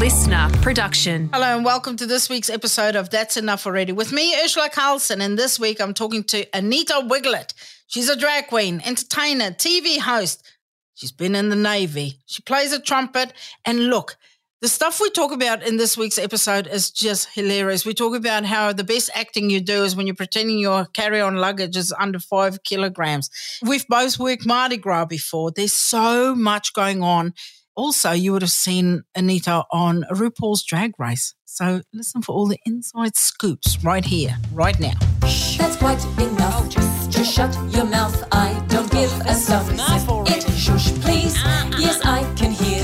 listener production. Hello and welcome to this week's episode of That's Enough Already with me, Urzila Carlson. And this week I'm talking to Anita Wigl'it. She's a drag queen, entertainer, TV host. She's been in the Navy. She plays a trumpet. And look, the stuff we talk about in this week's episode is just hilarious. We talk about how the best acting you do is when you're pretending your carry on luggage is under five kilograms. We've both worked Mardi Gras before. There's so much going on. Also, you would have seen Anita on RuPaul's Drag Race. So listen for all the inside scoops right here, right now. That's quite enough. Oh, just, just shut your mouth. I don't give a stuff. It shush, please. Uh-uh. Yes, I can hear,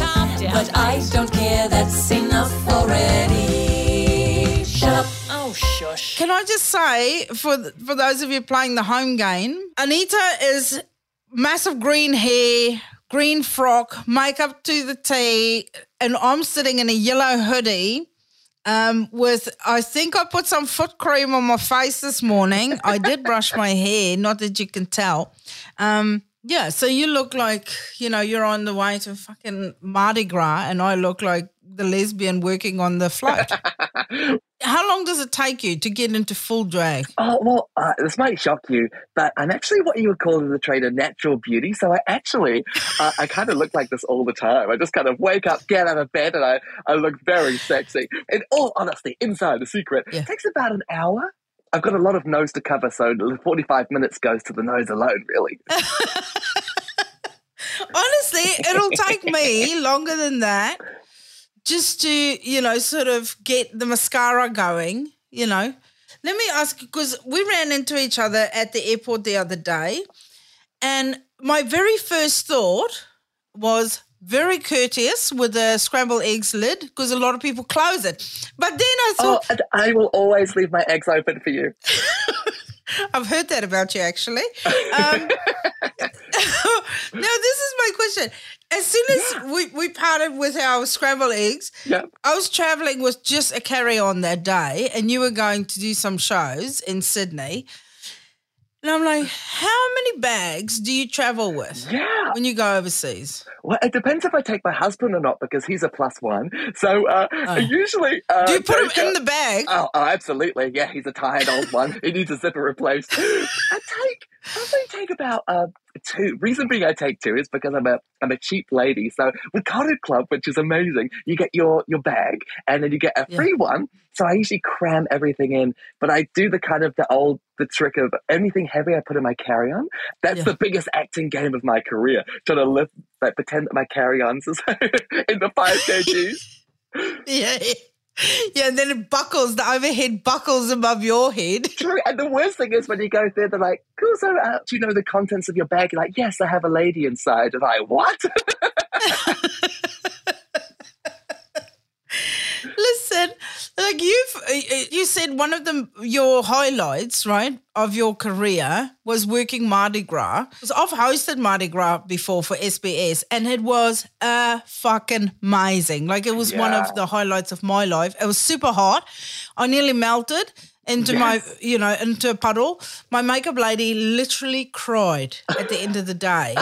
but I don't care. That's enough already. Shut up. Oh, shush. Can I just say, for for those of you playing the home game, Anita is massive green hair, green frock, makeup to the T, and I'm sitting in a yellow hoodie. Um, with I think I put some foot cream on my face this morning. I did brush my hair, not that you can tell. Um, yeah, so you look like you know you're on the way to fucking Mardi Gras, and I look like the lesbian working on the float. How long does it take you to get into full drag? Oh, well, uh, this might shock you, but I'm actually what you would call in the trade a natural beauty. So I actually, uh, I kind of look like this all the time. I just kind of wake up, get out of bed, and I, I look very sexy. In all honesty, inside the secret, Yeah. it takes about an hour. I've got a lot of nose to cover, so 45 minutes goes to the nose alone, really. Honestly, it'll take me longer than that just to, you know, sort of get the mascara going, you know. Let me ask you because we ran into each other at the airport the other day, and my very first thought was very courteous with a scrambled eggs lid because a lot of people close it. But then I Oh, thought, and I will always leave my eggs open for you. I've heard that about you actually. Um, now, this is my question. As soon as we, we parted with our scrambled eggs, Yeah. I was traveling with just a carry on that day, and you were going to do some shows in Sydney. And I'm like, how many bags do you travel with Yeah. when you go overseas? Well, it depends if I take my husband or not because he's a plus one. So uh, usually. Uh, Oh. Do you put take, them in the bag? Oh, oh, absolutely. Yeah, he's a tired old one. he needs a zipper replaced. I take, I think take about uh, two. Reason being I take two is because I'm a, I'm a cheap lady. So with Cottage Club, which is amazing, you get your, your bag and then you get a Yeah. free one. So I usually cram everything in, but I do the kind of the old, the trick of anything heavy I put in my carry-on. That's Yeah. the biggest acting game of my career. Trying to lift, like pretend that my carry-ons is in the five kgs. yeah. Yeah, and then it buckles, the overhead buckles above your head. True. And the worst thing is when you go there, they're like, cool, so uh, do you know the contents of your bag? You're like, yes, I have a lady inside. And I, what? Listen, like you've you said one of them your highlights, right, of your career was working Mardi Gras. 'Cause I've hosted Mardi Gras before for SBS and it was uh fucking amazing. Like it was one of the highlights of my life. It was super hot. I nearly melted into my you know, into a puddle. My makeup lady literally cried at the end of the day.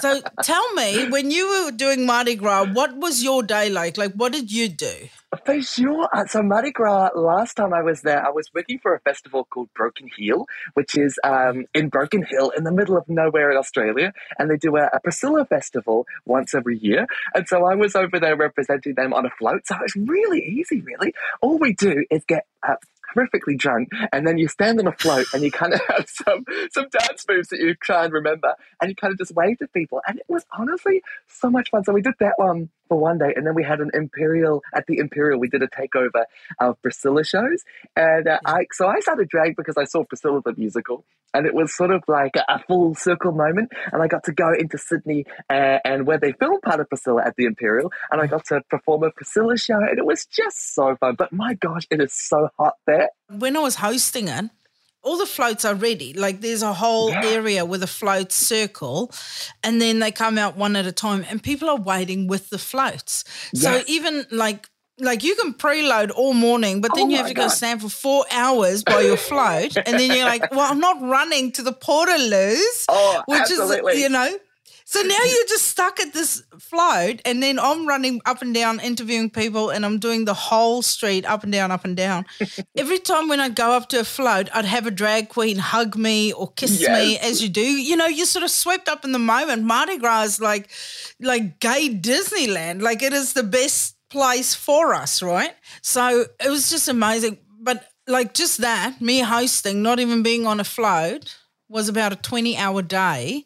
so tell me, when you were doing Mardi Gras, what was your day like? Like what did you do? For sure. Uh, so Mardi Gras, last time I was there, I was working for a festival called Broken Heel, which is um, in Broken Hill in the middle of nowhere in Australia. And they do a, a Priscilla festival once every year. And so I was over there representing them on a float. So it's really easy, really. All we do is get uh, horrifically drunk and then you stand on a float and you kind of have some, some dance moves that you try and remember and you kind of just wave to people. And it was honestly so much fun. So we did that one for one day and then we had an Imperial, at the Imperial, we did a takeover of Priscilla shows. And uh, I, so I started drag because I saw Priscilla the musical and it was sort of like a, a full circle moment. And I got to go into Sydney uh, and where they filmed part of Priscilla at the Imperial, and I got to perform a Priscilla show, and it was just so fun. But my gosh, it is so hot there. when I was hosting it, all the floats are ready. Like there's a whole Yeah. area with a float circle, and then they come out one at a time, and people are waiting with the floats. So even like like you can preload all morning, but then Oh you have to go stand for four hours by your float, and then you're like, well, I'm not running to the Portaloos, Oh, which absolutely. is you know. So now you're just stuck at this float, and then I'm running up and down interviewing people, and I'm doing the whole street up and down, up and down. Every time when I'd go up to a float, I'd have a drag queen hug me or kiss Yes. me, as you do. You know, you're sort of swept up in the moment. Mardi Gras is like, like gay Disneyland. Like it is the best place for us, right? So it was just amazing. But like just that, me hosting, not even being on a float, was about a 20 hour day.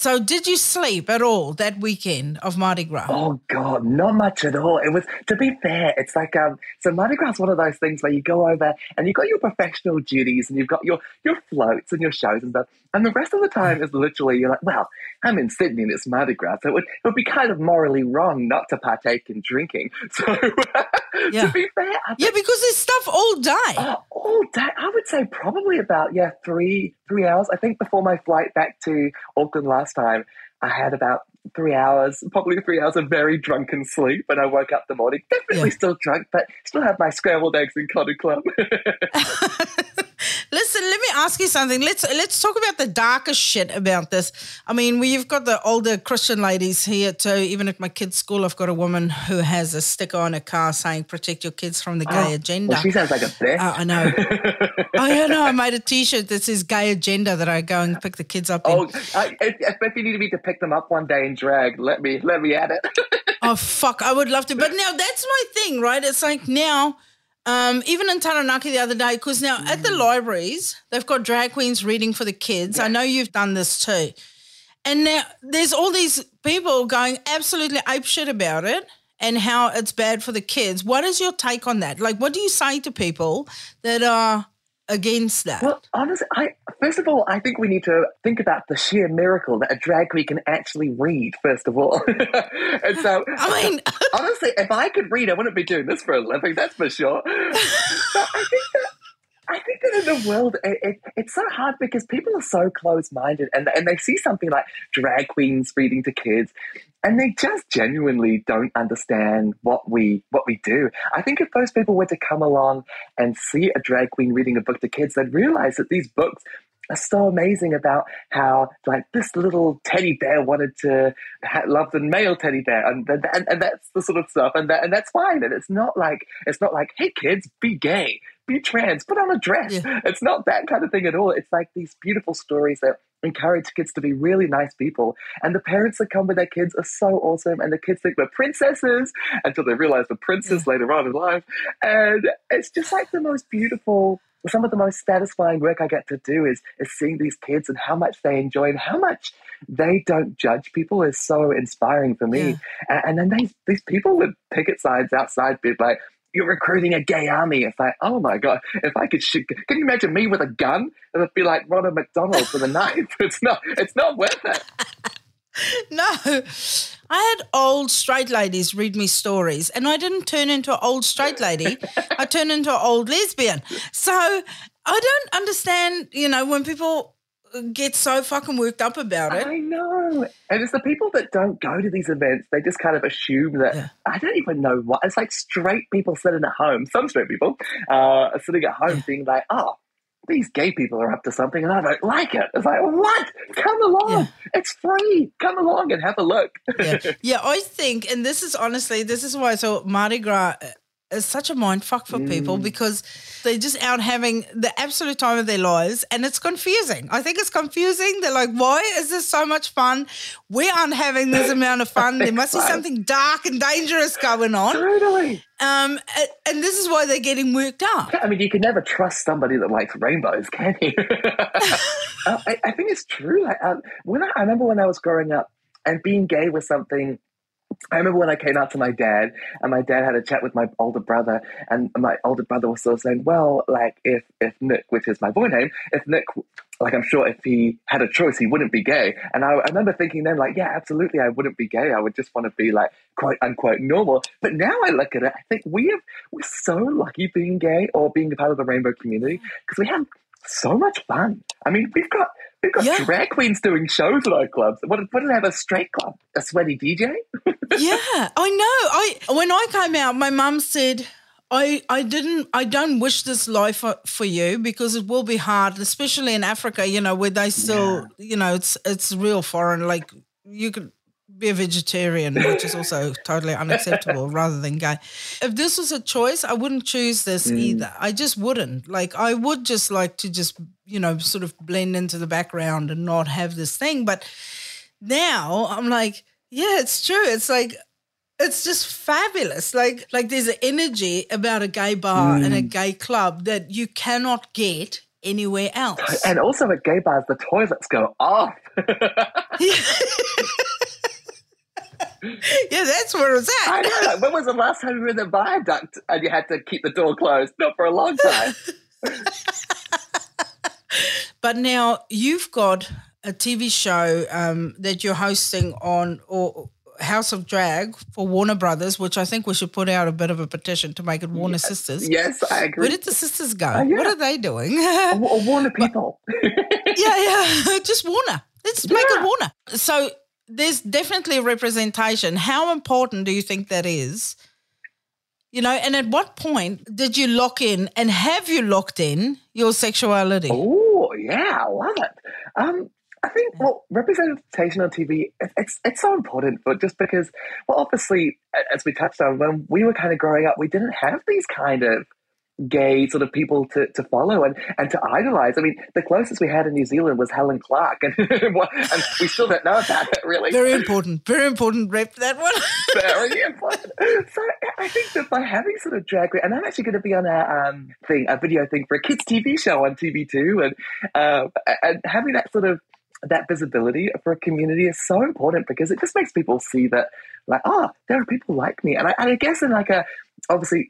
So did you sleep at all that weekend of Mardi Gras? Oh God, not much at all. It was to be fair, it's like um so Mardi Gras is one of those things where you go over and you've got your professional duties and you've got your your floats and your shows and stuff. And the rest of the time is literally you're like, well, I'm in Sydney and it's Mardi Gras, so it would it would be kind of morally wrong not to partake in drinking. So Yeah. to be fair, I Yeah, because this stuff all day. Oh, all day. I would say probably about yeah three three hours. I think before my flight back to Auckland last time, I had about three hours, probably three hours of very drunken sleep. And I woke up the morning, definitely Yeah. still drunk, but still had my scrambled eggs and cotton club. Listen, let me ask you something. Let's let's talk about the darkest shit about this. I mean, we've got the older Christian ladies here too. Even at my kids' school, I've got a woman who has a sticker on her car saying "Protect your kids from the gay agenda." well, she sounds like a bitch. Uh, I know. oh, yeah, no. I made a T-shirt that says "Gay Agenda" that I go and pick the kids up in. Oh, I, if, if you need me to pick them up one day and drag, let me let me at it. Oh fuck, I would love to. But now that's my thing, right? It's like now, um, even in Taranaki the other day, because now at the libraries, they've got drag queens reading for the kids. I know you've done this too. And now there's all these people going absolutely apeshit about it and how it's bad for the kids. What is your take on that? Like, what do you say to people that are against that? Well, honestly, I first of all, I think we need to think about the sheer miracle that a drag queen can actually read. First of all, and so I mean, honestly, if I could read, I wouldn't be doing this for a living. That's for sure. But I think that. I think that in the world, it, it, it's so hard because people are so close-minded, and and they see something like drag queens reading to kids, and they just genuinely don't understand what we what we do. I think if those people were to come along and see a drag queen reading a book to kids, they'd realize that these books are so amazing about how like this little teddy bear wanted to ha- love the male teddy bear and, and and that's the sort of stuff and that and that's fine and it's not like it's not like hey kids be gay be trans put on a dress Yeah. it's not that kind of thing at all it's like these beautiful stories that encourage kids to be really nice people and the parents that come with their kids are so awesome and the kids think we're princesses until they realize the princess later on in life and it's just like the most beautiful some of the most satisfying work I get to do is is seeing these kids and how much they enjoy and how much they don't judge people is so inspiring for me. Yeah. And, and then these these people with picket signs outside be like, "You're recruiting a gay army." It's like, oh my god! If I could shoot, can you imagine me with a gun? It'd be like Ronald McDonald with a knife. It's not. It's not worth it. No, I had old straight ladies read me stories, and I didn't turn into an old straight lady. I turned into an old lesbian. So I don't understand, you know, when people get so fucking worked up about it. I know. And it's the people that don't go to these events, they just kind of assume that, Yeah. I don't even know what. It's like straight people sitting at home, some straight people uh, are sitting at home being like, oh, these gay people are up to something and I don't like it. It's like, what? Come along. Yeah. It's free. Come along and have a look. Yeah, yeah. I think, and this is honestly, this is why So, Mardi Gras is such a mind fuck for people because they're just out having the absolute time of their lives, and it's confusing. I think it's confusing. They're like, why is this so much fun? We aren't having this amount of fun. There must be something dark and dangerous going on. totally. Um, and this is why they're getting worked up. I mean, you can never trust somebody that likes rainbows, can you? Uh, I, I think it's true. Like, um, when I, I remember when I was growing up, and being gay was something. I remember when I came out to my dad, and my dad had a chat with my older brother, and my older brother was sort of saying, "Well, like if if Nick, which is my boy name, if Nick, like I'm sure if he had a choice, he wouldn't be gay." And I, I remember thinking then, like, yeah, absolutely, I wouldn't be gay. I would just want to be like quote unquote normal. But now I look at it, I think we have we're so lucky being gay or being a part of the rainbow community because we have so much fun. I mean, we've got we've got Yeah. drag queens doing shows at our clubs. What, what do they have? A straight club? A sweaty DJ? yeah, I know. I when I came out, my mum said, "I I didn't I don't wish this life for, for you because it will be hard, especially in Africa. You know, where they still, you know, it's it's real foreign. Like you could be a vegetarian, which is also totally unacceptable, rather than gay. If this was a choice, I wouldn't choose this Mm. either. I just wouldn't. Like, I would just like to just, you know, sort of blend into the background and not have this thing. But now I'm like, yeah, it's true. It's like, it's just fabulous. Like, like there's an energy about a gay bar and a gay club that you cannot get anywhere else. And also at gay bars, the toilets go off. yeah, that's where it's at. I know. Like, when was the last time you were in the viaduct and you had to keep the door closed? Not for a long time. But now you've got a TV show um, that you're hosting on or House of Drag for Warner Brothers, which I think we should put out a bit of a petition to make it Warner Sisters. yes, I agree. Where did the sisters go? Oh, yeah. What are they doing? Or, yeah, or Warner people. yeah, yeah, just Warner. Let's make it Yeah. Warner. So there's definitely representation. How important do you think that is? You know, and at what point did you lock in and have you locked in your sexuality? Oh, yeah, I love it. Um, I think well, representation on TV it's it's so important, but just because well, obviously, as we touched on when we were kind of growing up, we didn't have these kind of gay sort of people to, to follow and, and to idolize. I mean, the closest we had in New Zealand was Helen Clark, and, and we still don't know about it really. Very important, very important rep that one. very important. So I think that by having sort of drag and I'm actually going to be on a um, thing, a video thing for a kids TV show on TV2, and uh, and having that sort of that visibility for a community is so important because it just makes people see that like oh there are people like me and I, and I guess in like a obviously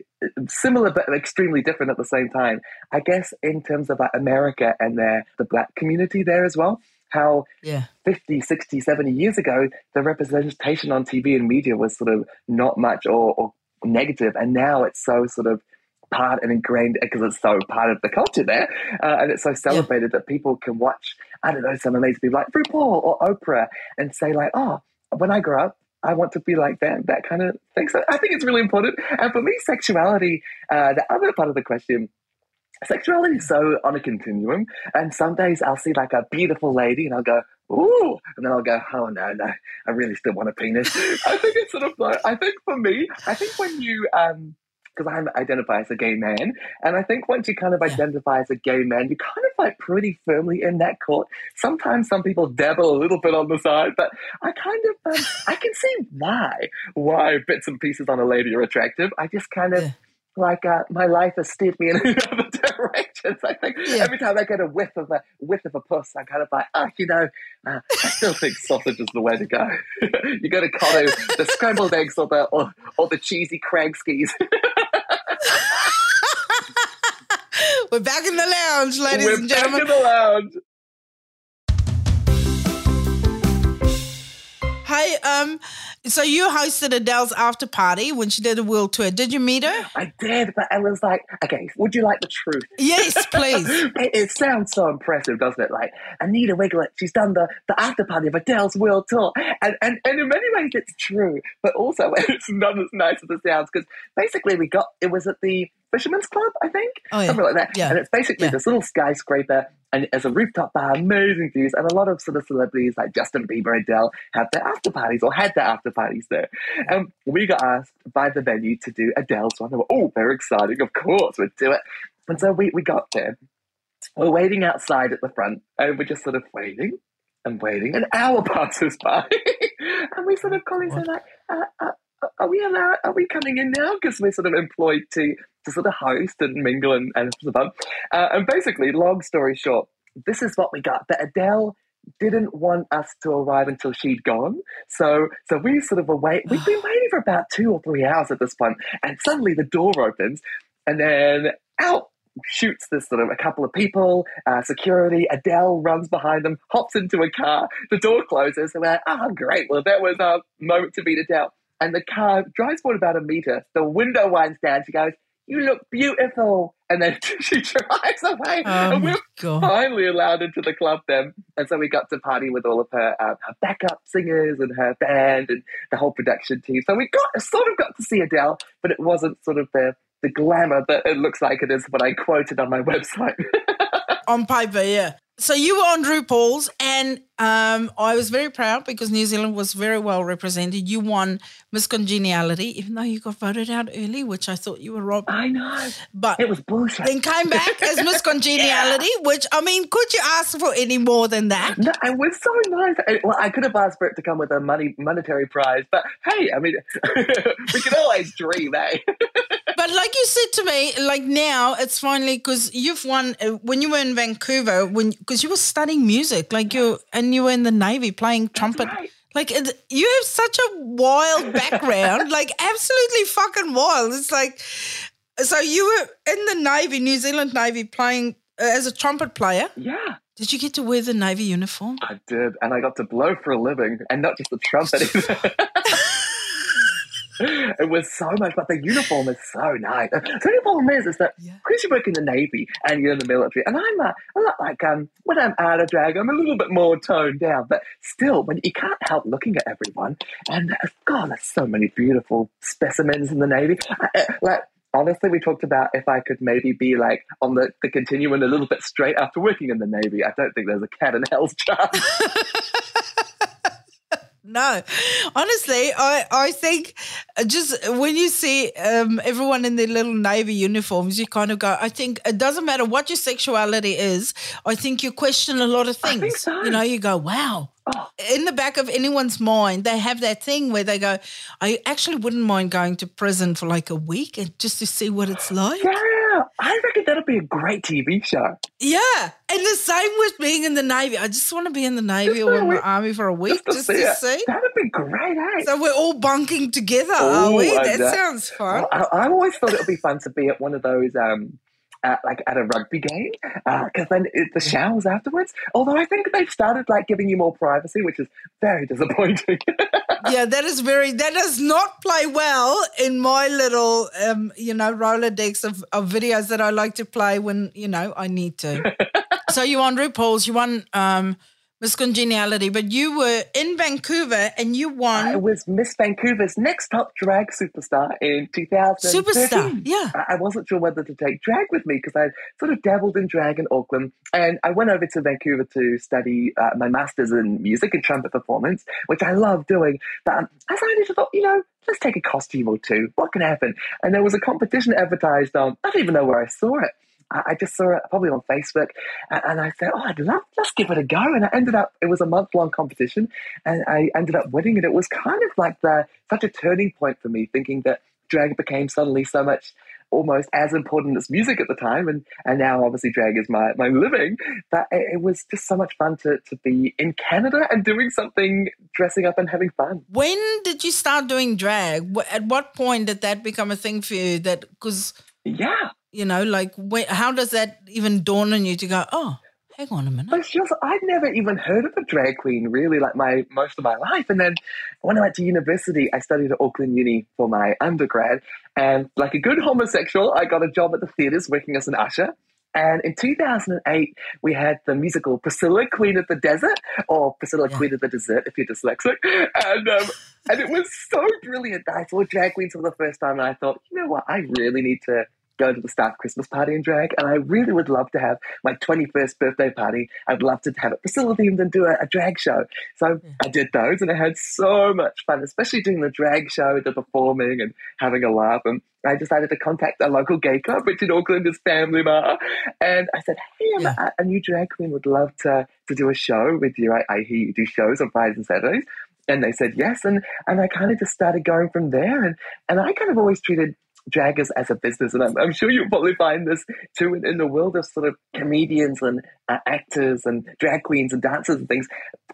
similar but extremely different at the same time I guess in terms of like America and their the black community there as well how yeah. 50, 60, 70 years ago, the representation on TV and media was sort of not much or, or negative, and now it's so sort of part and ingrained because it's so part of the culture there, uh, and it's so celebrated that people can watch. I don't know some amazing people like RuPaul or Oprah and say like, "Oh, when I grow up." I want to be like them, that kind of thing. So I think it's really important. And for me, sexuality, uh, the other part of the question, sexuality is so on a continuum. And some days I'll see like a beautiful lady and I'll go, ooh, and then I'll go, oh no, no, I really still want a penis. I think it's sort of like, I think for me, I think when you, um, because I identify as a gay man, and I think once you kind of Yeah. identify as a gay man, you're kind of like pretty firmly in that court. Sometimes some people dabble a little bit on the side, but I kind of, um, I can see why, why bits and pieces on a lady are attractive. I just kind of, Yeah. like uh, my life has steered me in other directions. I think Yeah. every time I get a whiff of a whiff of a puss, I'm kind of like, oh, you know, uh, I still think sausage is the way to go. you got to cotto the scrambled eggs or the or, or the cheesy crag skis. We're back in the lounge, ladies We're and back gentlemen. in the lounge. Hey, um, so you hosted Adele's after party when she did a world tour. Did you meet her? I did, but I was like, okay, would you like the truth? Yes, please. it, it sounds so impressive, doesn't it? Like Anita Wigl'it, she's done the, the after party of Adele's world tour, and, and and in many ways it's true, but also it's not as nice as it sounds because basically we got it was at the Fisherman's Club, I think, Oh, yeah. something like that, Yeah. and it's basically Yeah. this little skyscraper. And as a rooftop bar, amazing views, and a lot of sort of celebrities like Justin Bieber, and Adele have their after parties or had their after parties there. And we got asked by the venue to do Adele's one. They were, oh, very exciting, of course, we'd do it. And so we, we got there. We're waiting outside at the front, and we're just sort of waiting and waiting. An hour passes by, and we sort of call each other like, uh, uh, "Are we allowed? Are we coming in now?" Because we're sort of employed to to sort of host and mingle and and have some fun. Uh, and basically, long story short, this is what we got. That Adele didn't want us to arrive until she'd gone. So so we sort of await. We've been waiting for about two or three hours at this point, and suddenly the door opens, and then out shoots this sort of a couple of people, uh, security. Adele runs behind them, hops into a car. The door closes, and we're like, "Oh, great! Well, that was our moment to meet Adele." And the car drives forward about a meter. The window winds down. She goes, "You look beautiful," and then she drives away. Oh and my we're god. finally allowed into the club then. And so we got to party with all of her, uh, her backup singers and her band and the whole production team. So we got sort of got to see Adele, but it wasn't sort of the the glamour that it looks like it is what I quoted on my website. On paper, yeah. So you were on RuPaul's, and um, I was very proud because New Zealand was very well represented. You won Miss Congeniality, even though you got voted out early, which I thought you were robbed. I know. But It was bullshit. then came back as Miss Congeniality, which I mean, could you ask for any more than that? No, it was so nice. I- Well, I could have asked for it to come with a money monetary prize, but hey, I mean, we can always dream, eh? But like you said to me, like now it's finally because you've won uh, when you were in Vancouver when because you were studying music, like you and you were in the navy playing trumpet. right. Like it, you have such a wild background, like absolutely fucking wild. It's like so you were in the navy, New Zealand Navy, playing uh, as a trumpet player. Yeah, Did you get to wear the navy uniform? I did, and I got to blow for a living, and not just the trumpet. it was so much, but the uniform is so nice. So the only problem is, is that Yeah. because you work in the navy and you're in the military, and I'm, uh, I'm not like um when I'm out of drag, I'm a little bit more toned down, but still, when you can't help looking at everyone, and uh, God, there's so many beautiful specimens in the navy. I, I- like honestly, we talked about if I could maybe be like on the, the continuum a little bit straight after working in the navy. I don't think there's a cat in hell's chance. No, honestly, I, I think just when you see um, everyone in their little navy uniforms, you kind of go. I think it doesn't matter what your sexuality is. I think you question a lot of things. so. You know, you go, "Wow." Oh. In the back of anyone's mind, they have that thing where they go, "I actually wouldn't mind going to prison for like a week and just to see what it's like." Yeah, I reckon that'll be a great TV show. Yeah, and the same with being in the navy. I just want to be in the navy or in the army for a week just, to it. see. That'd be great, eh? So we're all bunking together, are we? I That know. sounds fun. Well, I, I always thought it would be fun to be at one of those, um, uh, like at a rugby game, because then it, the showers afterwards. Although I think they've started like giving you more privacy, which is very disappointing. yeah, that is very. That does not play well in my little, um, you know, Rolodex of, of videos that I like to play when you know I need to. so you won RuPaul's, you won um, Miss Congeniality, but you were in Vancouver and you won. I was Miss Vancouver's next top drag superstar in 2000. Superstar. Yeah, I wasn't sure whether to take drag with me because I sort of dabbled in drag in Auckland. And I went over to Vancouver to study uh, my master's in music and trumpet performance, which I love doing. But um, I decided to thought, you know, let's take a costume or two. What can happen? And there was a competition advertised on, I don't even know where I saw it. I just saw it probably on Facebook, and, and I said, "Oh, I'd love, let's give it a go." And I ended up, it was a month long competition, and I ended up winning. And it was kind of like the such a turning point for me, thinking that drag became suddenly so much almost as important as music at the time and and now obviously drag is my my living but it, it was just so much fun to to be in canada and doing something dressing up and having fun When did you start doing drag? At what point did that become a thing for you? That because yeah you know, like, when, how does that even dawn on you to go? Oh, hang on a minute. She was, I'd never even heard of a drag queen really like my most of my life. And then when I went to university, I studied at Auckland Uni for my undergrad. And like a good homosexual, I got a job at the theatres working as an usher. And in 2008, we had the musical Priscilla, Queen of the Desert, or Priscilla, Yeah. Queen of the Desert, if you're dyslexic. And, um, and it was so brilliant. I saw drag queens for the first time, and I thought, you know what? I really need to go to the staff Christmas party in drag. And I really would love to have my 21st birthday party. I'd love to have it Priscilla themed and do a, a drag show. So I did those, and I had so much fun, especially doing the drag show, the performing, and having a laugh. And I decided to contact a local gay club, which in Auckland is Family Bar. And I said, hey, I'm a, a new drag queen, would love to, to do a show with you. I, I hear you do shows on Fridays and Saturdays. And they said yes. And, and I kind of just started going from there. And, and I kind of always treated drag as, as a business. And I'm, I'm sure you'll probably find this too in, in the world of sort of comedians and uh, actors and drag queens and dancers and things.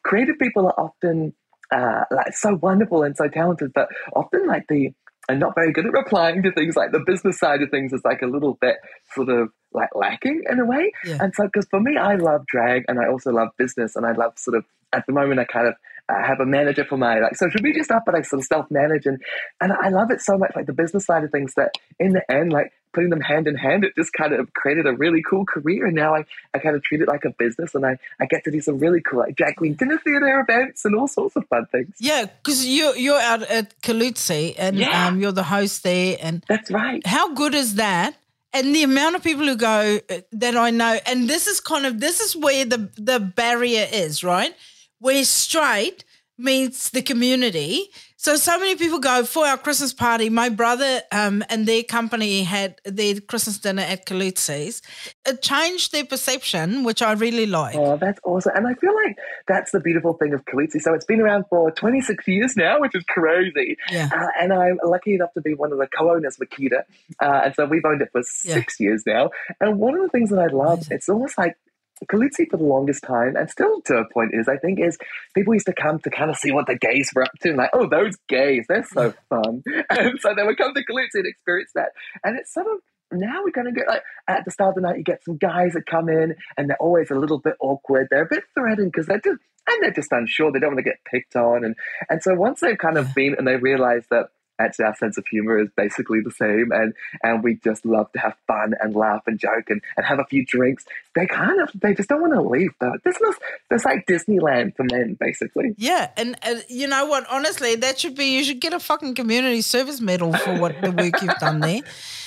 Creative people are often uh, like so wonderful and so talented, but often like the are not very good at replying to things like the business side of things is like a little bit sort of like lacking in a way. Yeah. And so, because for me, I love drag and I also love business and I love sort of at the moment I kind of uh, have a manager for my like social media stuff, but I sort of self manage and and I love it so much, like the business side of things. That in the end, like putting them hand in hand, it just kind of created a really cool career. And now I, I kind of treat it like a business, and I, I get to do some really cool like drag queen dinner theater events and all sorts of fun things. Yeah, because you're you're out at Caluzzi and Yeah. um, you're the host there. And That's right. how good is that? and the amount of people who go uh, that I know, and this is kind of this is where the the barrier is, right? Where straight meets the community. So so many people go for our Christmas party. My brother um, and their company had their Christmas dinner at Caluzzi's. It changed their perception, which I really like. Oh, that's awesome. And I feel like that's the beautiful thing of Caluzzi. So it's been around for 26 years now, which is crazy. Yeah. Uh, and I'm lucky enough to be one of the co-owners with Kita. Uh, and so we've owned it for six years now. And one of the things that I love, Amazing. it's almost like Caluzzi for the longest time, and still to a point is, I think, is people used to come to kind of see what the gays were up to, and like, oh, those gays, they're so mm. fun. And so they would come to Caluzzi and experience that. And it's sort of now we're going to get like at the start of the night, you get some guys that come in and they're always a little bit awkward. They're a bit threatened because they're just and they're just unsure. They don't want to get picked on, and and so once they've kind of been and they realize that actually our sense of humor is basically the same and and we just love to have fun and laugh and joke and, and have a few drinks they kind of they just don't want to leave but this was this like disneyland for men basically Yeah, and you know what? Honestly, that should be you should get a fucking community service medal for what the work you've done there.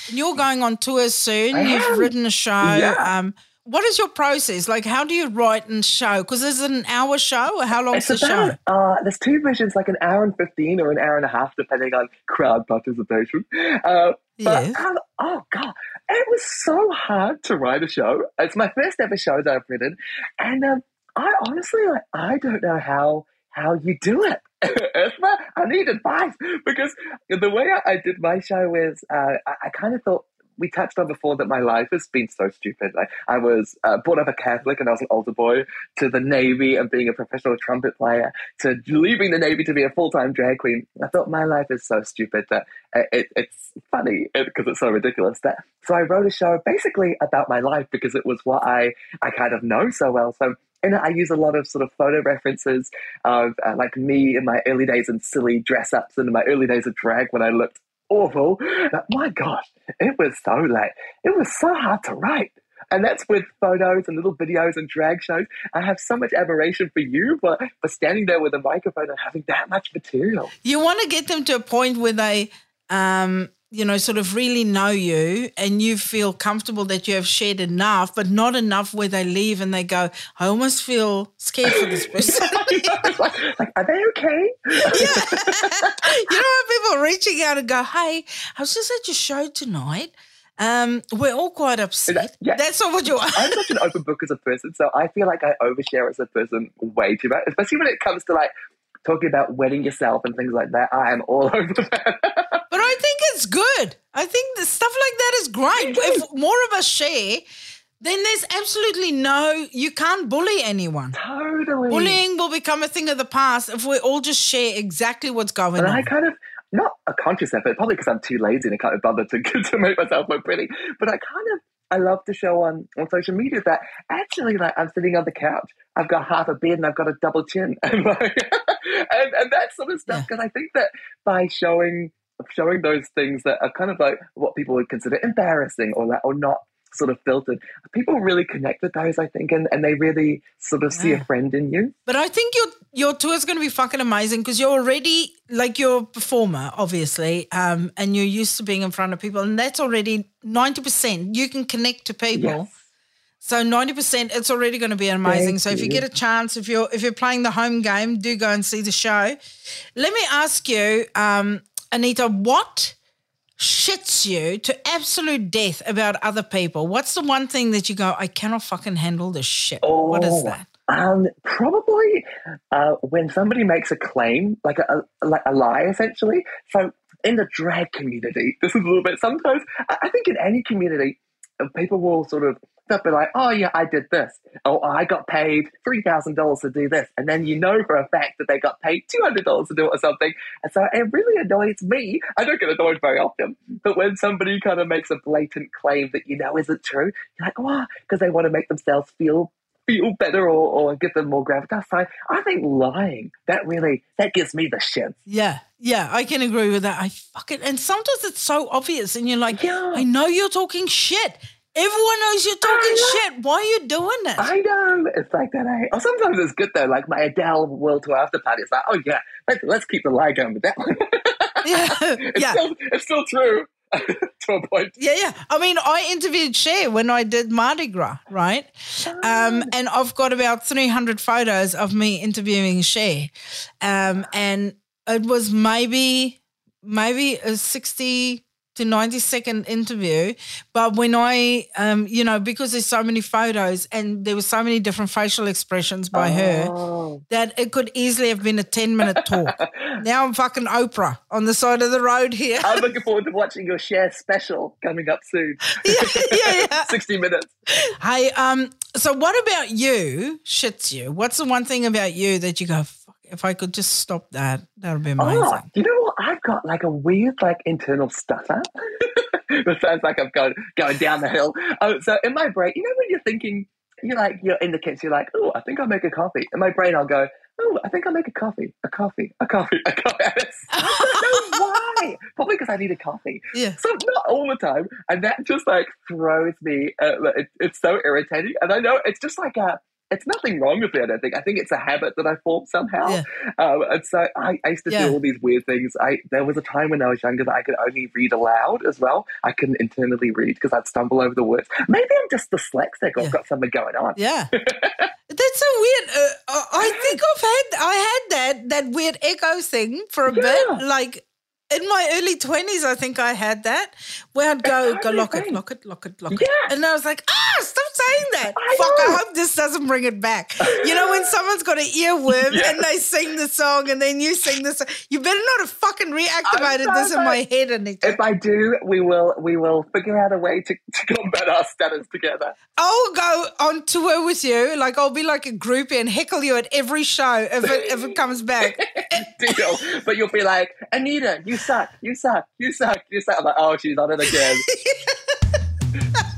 And you're going on tour soon. I You've am. written a show. Yeah. Um, what is your process? Like, how do you write and show? Because is it an hour show or how long's the it's show? uh, there's two versions like an hour and 15 or an hour and a half depending on crowd participation uh, but um, oh god it was so hard to write a show it's my first ever show that i've written and um, i honestly like i don't know how how you do it Esma, I need advice because the way I, I did my show is uh, I, I kind of thought we touched on before that my life has been so stupid. Like I was uh, brought up a Catholic and I was an altar boy to the Navy and being a professional trumpet player to leaving the Navy to be a full time drag queen. I thought my life is so stupid that uh, it, it's funny because it's so ridiculous. That so I wrote a show basically about my life because it was what I I kind of know so well. So it, I use a lot of sort of photo references of uh, like me in my early days and silly dress ups and in my early days of drag when I looked awful. My gosh, it was so late. it was so hard to write. And that's with photos and little videos and drag shows. I have so much admiration for you for, for standing there with a microphone and having that much material. You want to get them to a point where they, um, you know, sort of really know you and you feel comfortable that you have shared enough, but not enough where they leave and they go, I almost feel scared for this person. like, like, are they okay? yeah. you know when people reaching out and go, "Hey, I was just at your show tonight. Um, we're all quite upset." that- yeah. That's not what you want. I'm such an open book as a person, so I feel like I overshare as a person way too much, especially when it comes to like talking about wedding yourself and things like that. I am all over that. I think it's good. I think the stuff like that is great. If more of us share, then there's absolutely no. You can't bully anyone. totally. Bullying will become a thing of the past if we all just share exactly what's going on. And I kind of, not a conscious effort, probably because I'm too lazy and I can't be bothered to, to make myself look pretty, but I kind of, I love to show on, on social media that actually, like, I'm sitting on the couch, I've got half a beard and I've got a double chin. And, like, and, and that sort of stuff. Because I think that by showing, showing those things that are kind of like what people would consider embarrassing or like, or not sort of filtered, people really connect with those, I think, and, and they really sort of see a friend in you. But I think your your tour is going to be fucking amazing because you're already like you're a performer, obviously, um, and you're used to being in front of people, and that's already ninety percent. You can connect to people. Yes. So ninety percent, it's already going to be amazing. Thank so if you you. get a chance, if you're if you're playing the home game, do go and see the show. Let me ask you, um, Anita, what shits you to absolute death about other people? What's the one thing that you go, I cannot fucking handle this shit? Oh, what is Oh, that? Um, probably uh, when somebody makes a claim, like a, a like a lie, essentially. So in the drag community, this is a little bit. Sometimes I I think in any community, people will sort of they'll be like, "Oh yeah, I did this. Oh, I got paid three thousand dollars to do this," and then you know for a fact that they got paid two hundred dollars to do it or something. And so it really annoys me. I don't get annoyed very often, but when somebody kind of makes a blatant claim that you know isn't true, you're like, oh, "Wow," because they want to make themselves feel feel better or, or give them more gravitas. So I think lying that really that gives me the shits. Yeah, yeah, I can agree with that. I fucking and sometimes it's so obvious, and you're like, Yeah. I know you're talking shit. Everyone knows you're talking shit. Why are you doing it? I know it's like that. I, or sometimes it's good though. Like my Adele World Tour after party. It's like, oh yeah, let's let's keep the lie going with that one. yeah, it's yeah. still it's still true. to a point. Yeah, yeah. I mean, I interviewed Cher when I did Mardi Gras, right? Um, and I've got about 300 photos of me interviewing Cher. Um, and it was maybe, maybe a 60 to 90 second interview. But when I, um, you know, because there's so many photos and there were so many different facial expressions by her Oh. that it could easily have been a 10 minute talk. now I'm fucking Oprah on the side of the road here. I'm looking forward to watching your Cher special coming up soon. yeah, yeah, yeah. 60 minutes. Hey, um, so what about you? Shits you. What's the one thing about you that you go, if I could just stop that, that would be amazing. Oh, you know what? I've got like a weird, like internal stutter. it sounds like I'm going going down the hill. Oh, so in my brain, you know when you're thinking, you're like you're in the kitchen, you're like, oh, I think I'll make a coffee. In my brain, I'll go, oh, I think I'll make a coffee, a coffee, a coffee, a coffee. I don't know why. Probably because I need a coffee. Yeah. So not all the time, and that just like throws me. Uh, it, it's so irritating, and I know it's just like a. It's nothing wrong with it. I don't think. I think it's a habit that I formed somehow. Yeah. Um, and so I, I used to Yeah. do all these weird things. I there was a time when I was younger that I could only read aloud as well. I couldn't internally read because I'd stumble over the words. Maybe I'm just dyslexic or Yeah. I've got something going on. Yeah. That's so weird. Uh, I I think I've had I had that that weird echo thing for a bit. Like in my early twenties, I think I had that where I'd go go lock it, lock it, lock it, lock it, Yeah. and I was like, ah, stop saying that. I Fuck, I hope this doesn't bring it back. You know when someone's got an earworm Yeah. and they sing the song and then you sing the song, you better not have fucking reactivated this in my head, Anita. If I do, we will we will figure out a way to, to combat our status together. I'll go on tour with you. Like I'll be like a groupie and heckle you at every show if it if it comes back. Deal. But you'll be like, Anita, you suck, you suck, you suck, you suck. I'm like, oh, she's on it again.